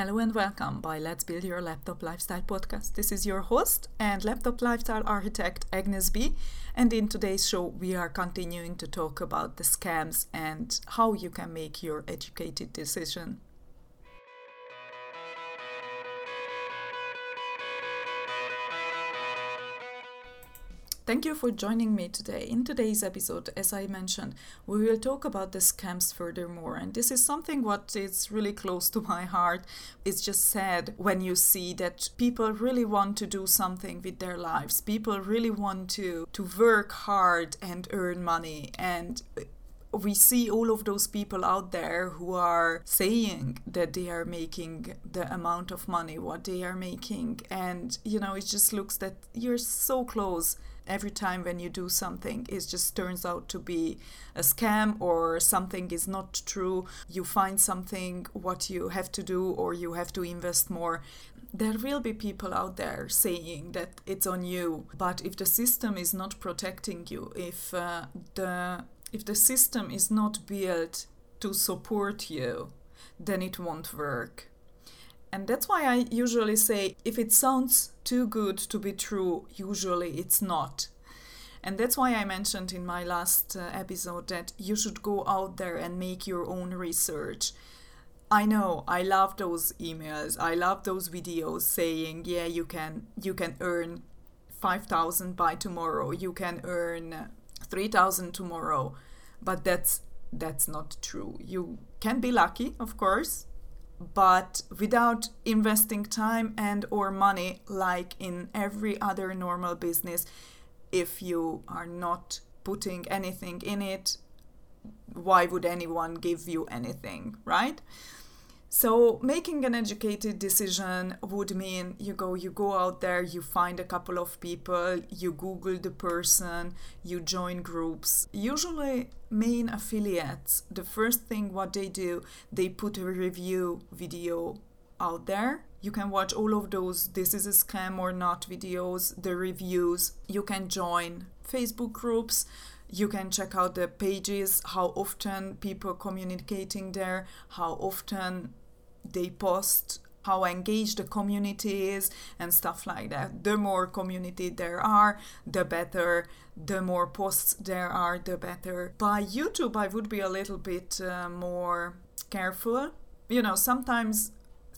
Hello and welcome by Let's Build Your Laptop Lifestyle podcast. This is your host and laptop lifestyle architect Agnes B. And in today's show, we are continuing to talk about the scams and how you can make your educated decision. Thank you for joining me today. In today's episode, as I mentioned, we will talk about the scams furthermore. And this is something what is really close to my heart. It's just sad when you see that people really want to do something with their lives. People really want to to work hard and earn money and we see all of those people out there who are saying that they are making the amount of money what they are making. And you know it just looks that you're so close. Every time when you do something it just turns out to be a scam or something is not true. You find something what you have to do or you have to invest more. There will be people out there saying that it's on you. But if the system is not protecting you if uh, the if the system is not built to support you then it won't work and that's why I usually say if it sounds too good to be true, usually it's not. And that's why I mentioned in my last uh, episode that you should go out there and make your own research. I know, I love those emails. I love those videos saying, yeah, you can you can earn 5000 by tomorrow. You can earn 3000 tomorrow. But that's that's not true. You can be lucky, of course, but without investing time and or money like in every other normal business if you are not putting anything in it why would anyone give you anything right so making an educated decision would mean you go you go out there, you find a couple of people, you google the person, you join groups. Usually main affiliates, the first thing what they do, they put a review video out there. You can watch all of those this is a scam or not videos, the reviews. You can join Facebook groups you can check out the pages how often people communicating there how often they post how engaged the community is and stuff like that. The more community there are, the better. The more posts there are, the better. By YouTube, I would be a little bit uh, more careful. You know, sometimes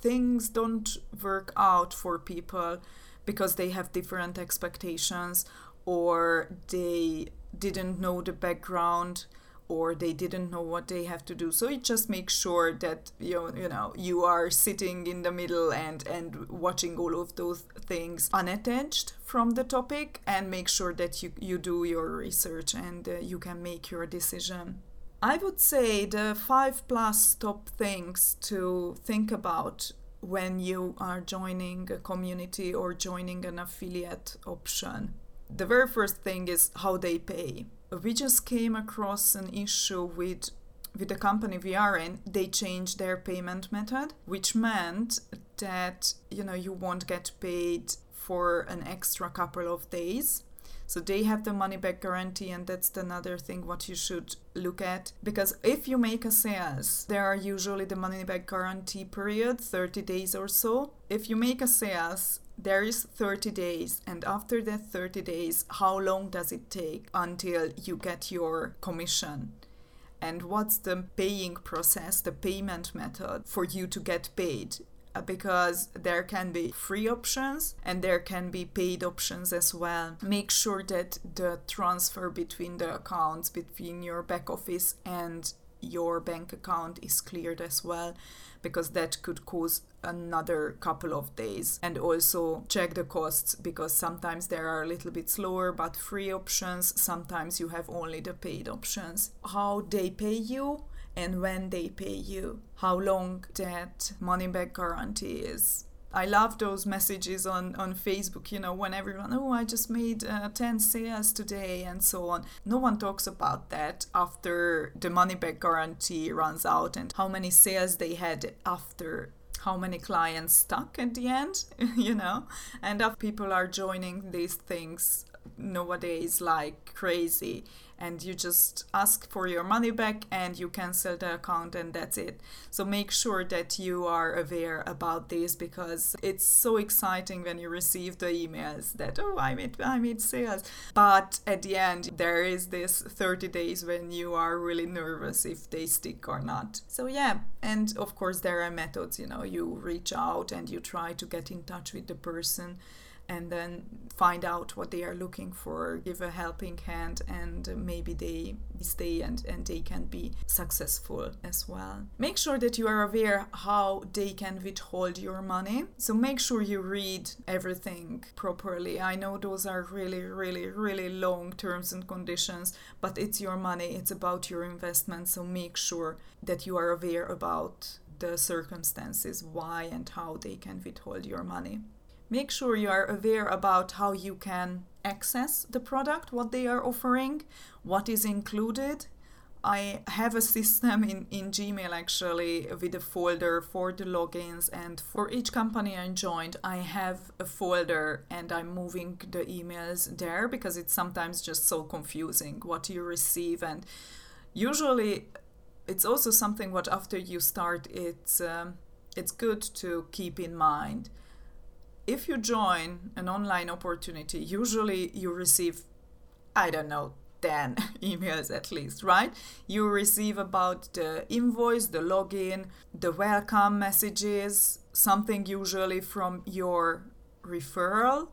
things don't work out for people because they have different expectations or they didn't know the background or they didn't know what they have to do. So it just makes sure that you you know you are sitting in the middle and and watching all of those things unattached from the topic and make sure that you you do your research and uh, you can make your decision. I would say the five plus top things to think about when you are joining a community or joining an affiliate option. The very first thing is how they pay we just came across an issue with with the company we are in, they changed their payment method, which meant that you know you won't get paid for an extra couple of days. So they have the money back guarantee, and that's another thing what you should look at. Because if you make a sales, there are usually the money back guarantee period, 30 days or so. If you make a sales there is 30 days and after that 30 days how long does it take until you get your commission and what's the paying process the payment method for you to get paid uh, because there can be free options and there can be paid options as well. Make sure that the transfer between the accounts, between your back office and your bank account is cleared as well because that could cause another couple of days. And also check the costs because sometimes there are a little bit slower but free options sometimes you have only the paid options. How they pay you and when they pay you how long that money back guarantee is I love those messages on, on Facebook, you know, when everyone, oh, I just made uh, 10 sales today and so on. No one talks about that after the money back guarantee runs out and how many sales they had after how many clients stuck at the end, you know, and if people are joining these things nowadays like crazy and you just ask for your money back and you cancel the account and that's it. So make sure that you are aware about this because it's so exciting when you receive the emails that oh I made I made sales. But at the end there is this 30 days when you are really nervous if they stick or not. So yeah, and of course there are methods, you know, you reach out and you try to get in touch with the person and then find out what they are looking for, give a helping hand, and maybe they stay and, and they can be successful as well. Make sure that you are aware how they can withhold your money. So make sure you read everything properly. I know those are really, really, really long terms and conditions, but it's your money, it's about your investment. So make sure that you are aware about the circumstances, why and how they can withhold your money make sure you are aware about how you can access the product, what they are offering, what is included. I have a system in, in Gmail actually with a folder for the logins, and for each company I joined, I have a folder and I'm moving the emails there because it's sometimes just so confusing what you receive. And usually, it's also something what after you start, it's um, it's good to keep in mind if you join an online opportunity, usually you receive, I don't know, 10 emails at least, right? You receive about the invoice, the login, the welcome messages, something usually from your referral,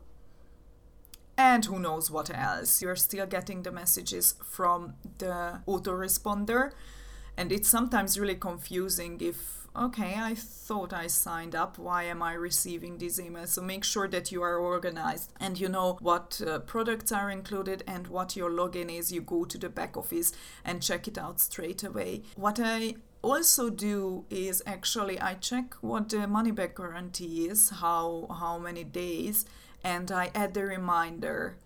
and who knows what else. You're still getting the messages from the autoresponder, and it's sometimes really confusing if okay, I thought I signed up. Why am I receiving these emails? So make sure that you are organized and you know what uh, products are included and what your login is. You go to the back office and check it out straight away. What I also do is actually I check what the money back guarantee is, how how many days, and I add a reminder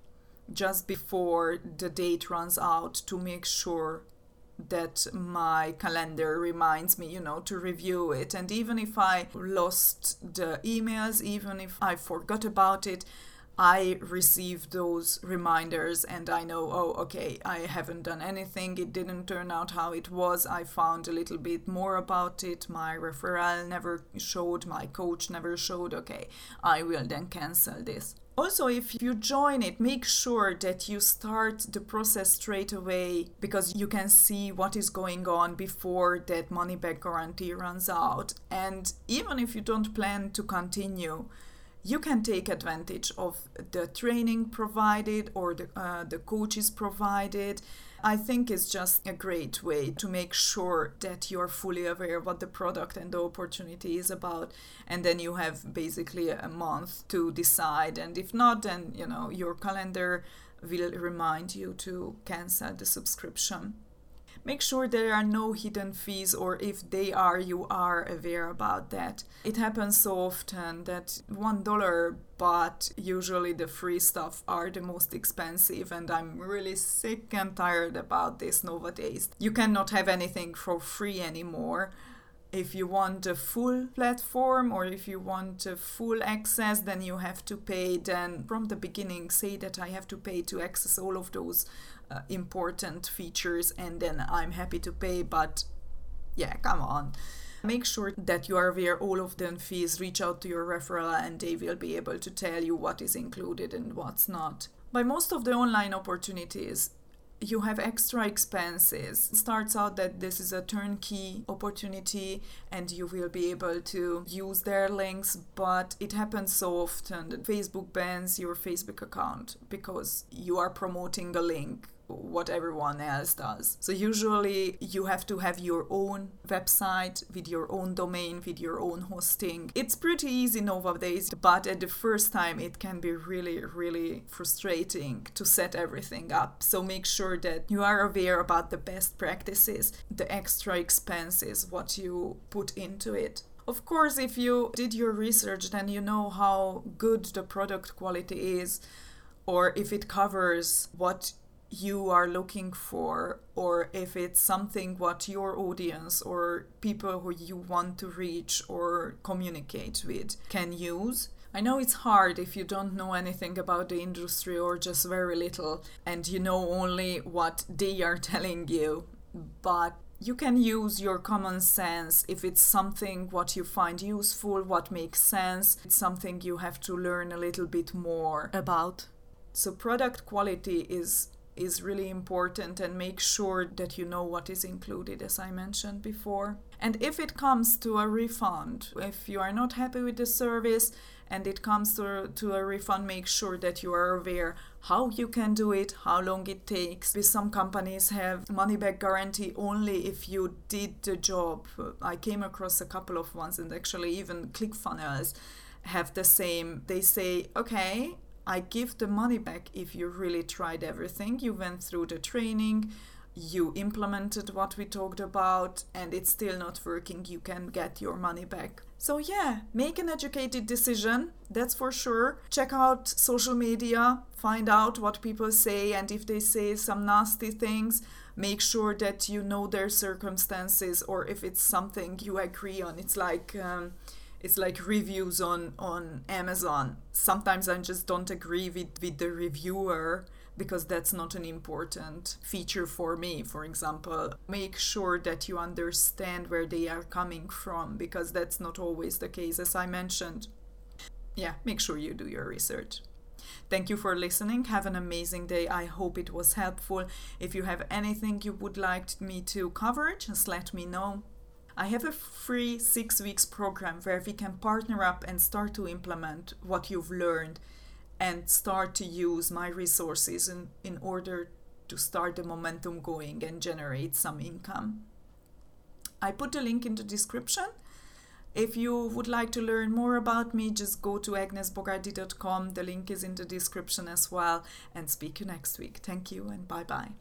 just before the date runs out to make sure that my calendar reminds me, you know, to review it. And even if I lost the emails, even if I forgot about it, I receive those reminders and I know, oh, okay, I haven't done anything. It didn't turn out how it was. I found a little bit more about it. My referral never showed, my coach never showed. Okay, I will then cancel this. Also, if you join it, make sure that you start the process straight away because you can see what is going on before that money back guarantee runs out. And even if you don't plan to continue, you can take advantage of the training provided or the, uh, the coaches provided. I think it's just a great way to make sure that you're fully aware what the product and the opportunity is about. And then you have basically a month to decide. And if not, then you know your calendar will remind you to cancel the subscription. Make sure there are no hidden fees, or if they are, you are aware about that. It happens so often that one dollar, but usually the free stuff are the most expensive, and I'm really sick and tired about this nowadays. You cannot have anything for free anymore if you want a full platform or if you want a full access then you have to pay then from the beginning say that i have to pay to access all of those uh, important features and then I'm happy to pay. But yeah, come on. Make sure that you are aware all of the fees. Reach out to your referral and they will be able to tell you what is included and what's not. By most of the online opportunities, you have extra expenses. It starts out that this is a turnkey opportunity and you will be able to use their links, but it happens so often that Facebook bans your Facebook account because you are promoting a link what everyone else does. So usually you have to have your own website with your own domain, with your own hosting. It's pretty easy nowadays, but at the first time it can be really, really frustrating to set everything up. So make sure that you are aware about the best practices, the extra expenses, what you put into it. Of course, if you did your research, then you know how good the product quality is or if it covers what you are looking for or if it's something what your audience or people who you want to reach or communicate with can use I know it's hard if you don't know anything about the industry or just very little and you know only what they are telling you, but you can use your common sense if it's something what you find useful, what makes sense, it's something you have to learn a little bit more about. So product quality is is really important and make sure that you know what is included as I mentioned before. And if it comes to a refund, if you are not happy with the service, and it comes to, to a refund, make sure that you are aware how you can do it, how long it takes. Some companies have money back guarantee only if you did the job. I came across a couple of ones, and actually, even ClickFunnels have the same. They say, okay, I give the money back if you really tried everything. You went through the training, you implemented what we talked about, and it's still not working. You can get your money back. So, yeah, make an educated decision, that's for sure. Check out social media, find out what people say, and if they say some nasty things, make sure that you know their circumstances or if it's something you agree on. It's like, um, it's like reviews on on Amazon. Sometimes I just don't agree with, with the reviewer because that's not an important feature for me. For example, make sure that you understand where they are coming from because that's not always the case, as I mentioned. Yeah, make sure you do your research. Thank you for listening. Have an amazing day. I hope it was helpful. If you have anything you would like me to cover, just let me know. I have a free six weeks program where we can partner up and start to implement what you've learned and start to use my resources in, in order to start the momentum going and generate some income. I put a link in the description. If you would like to learn more about me, just go to agnesbogardi.com. The link is in the description as well. And speak you next week. Thank you and bye bye.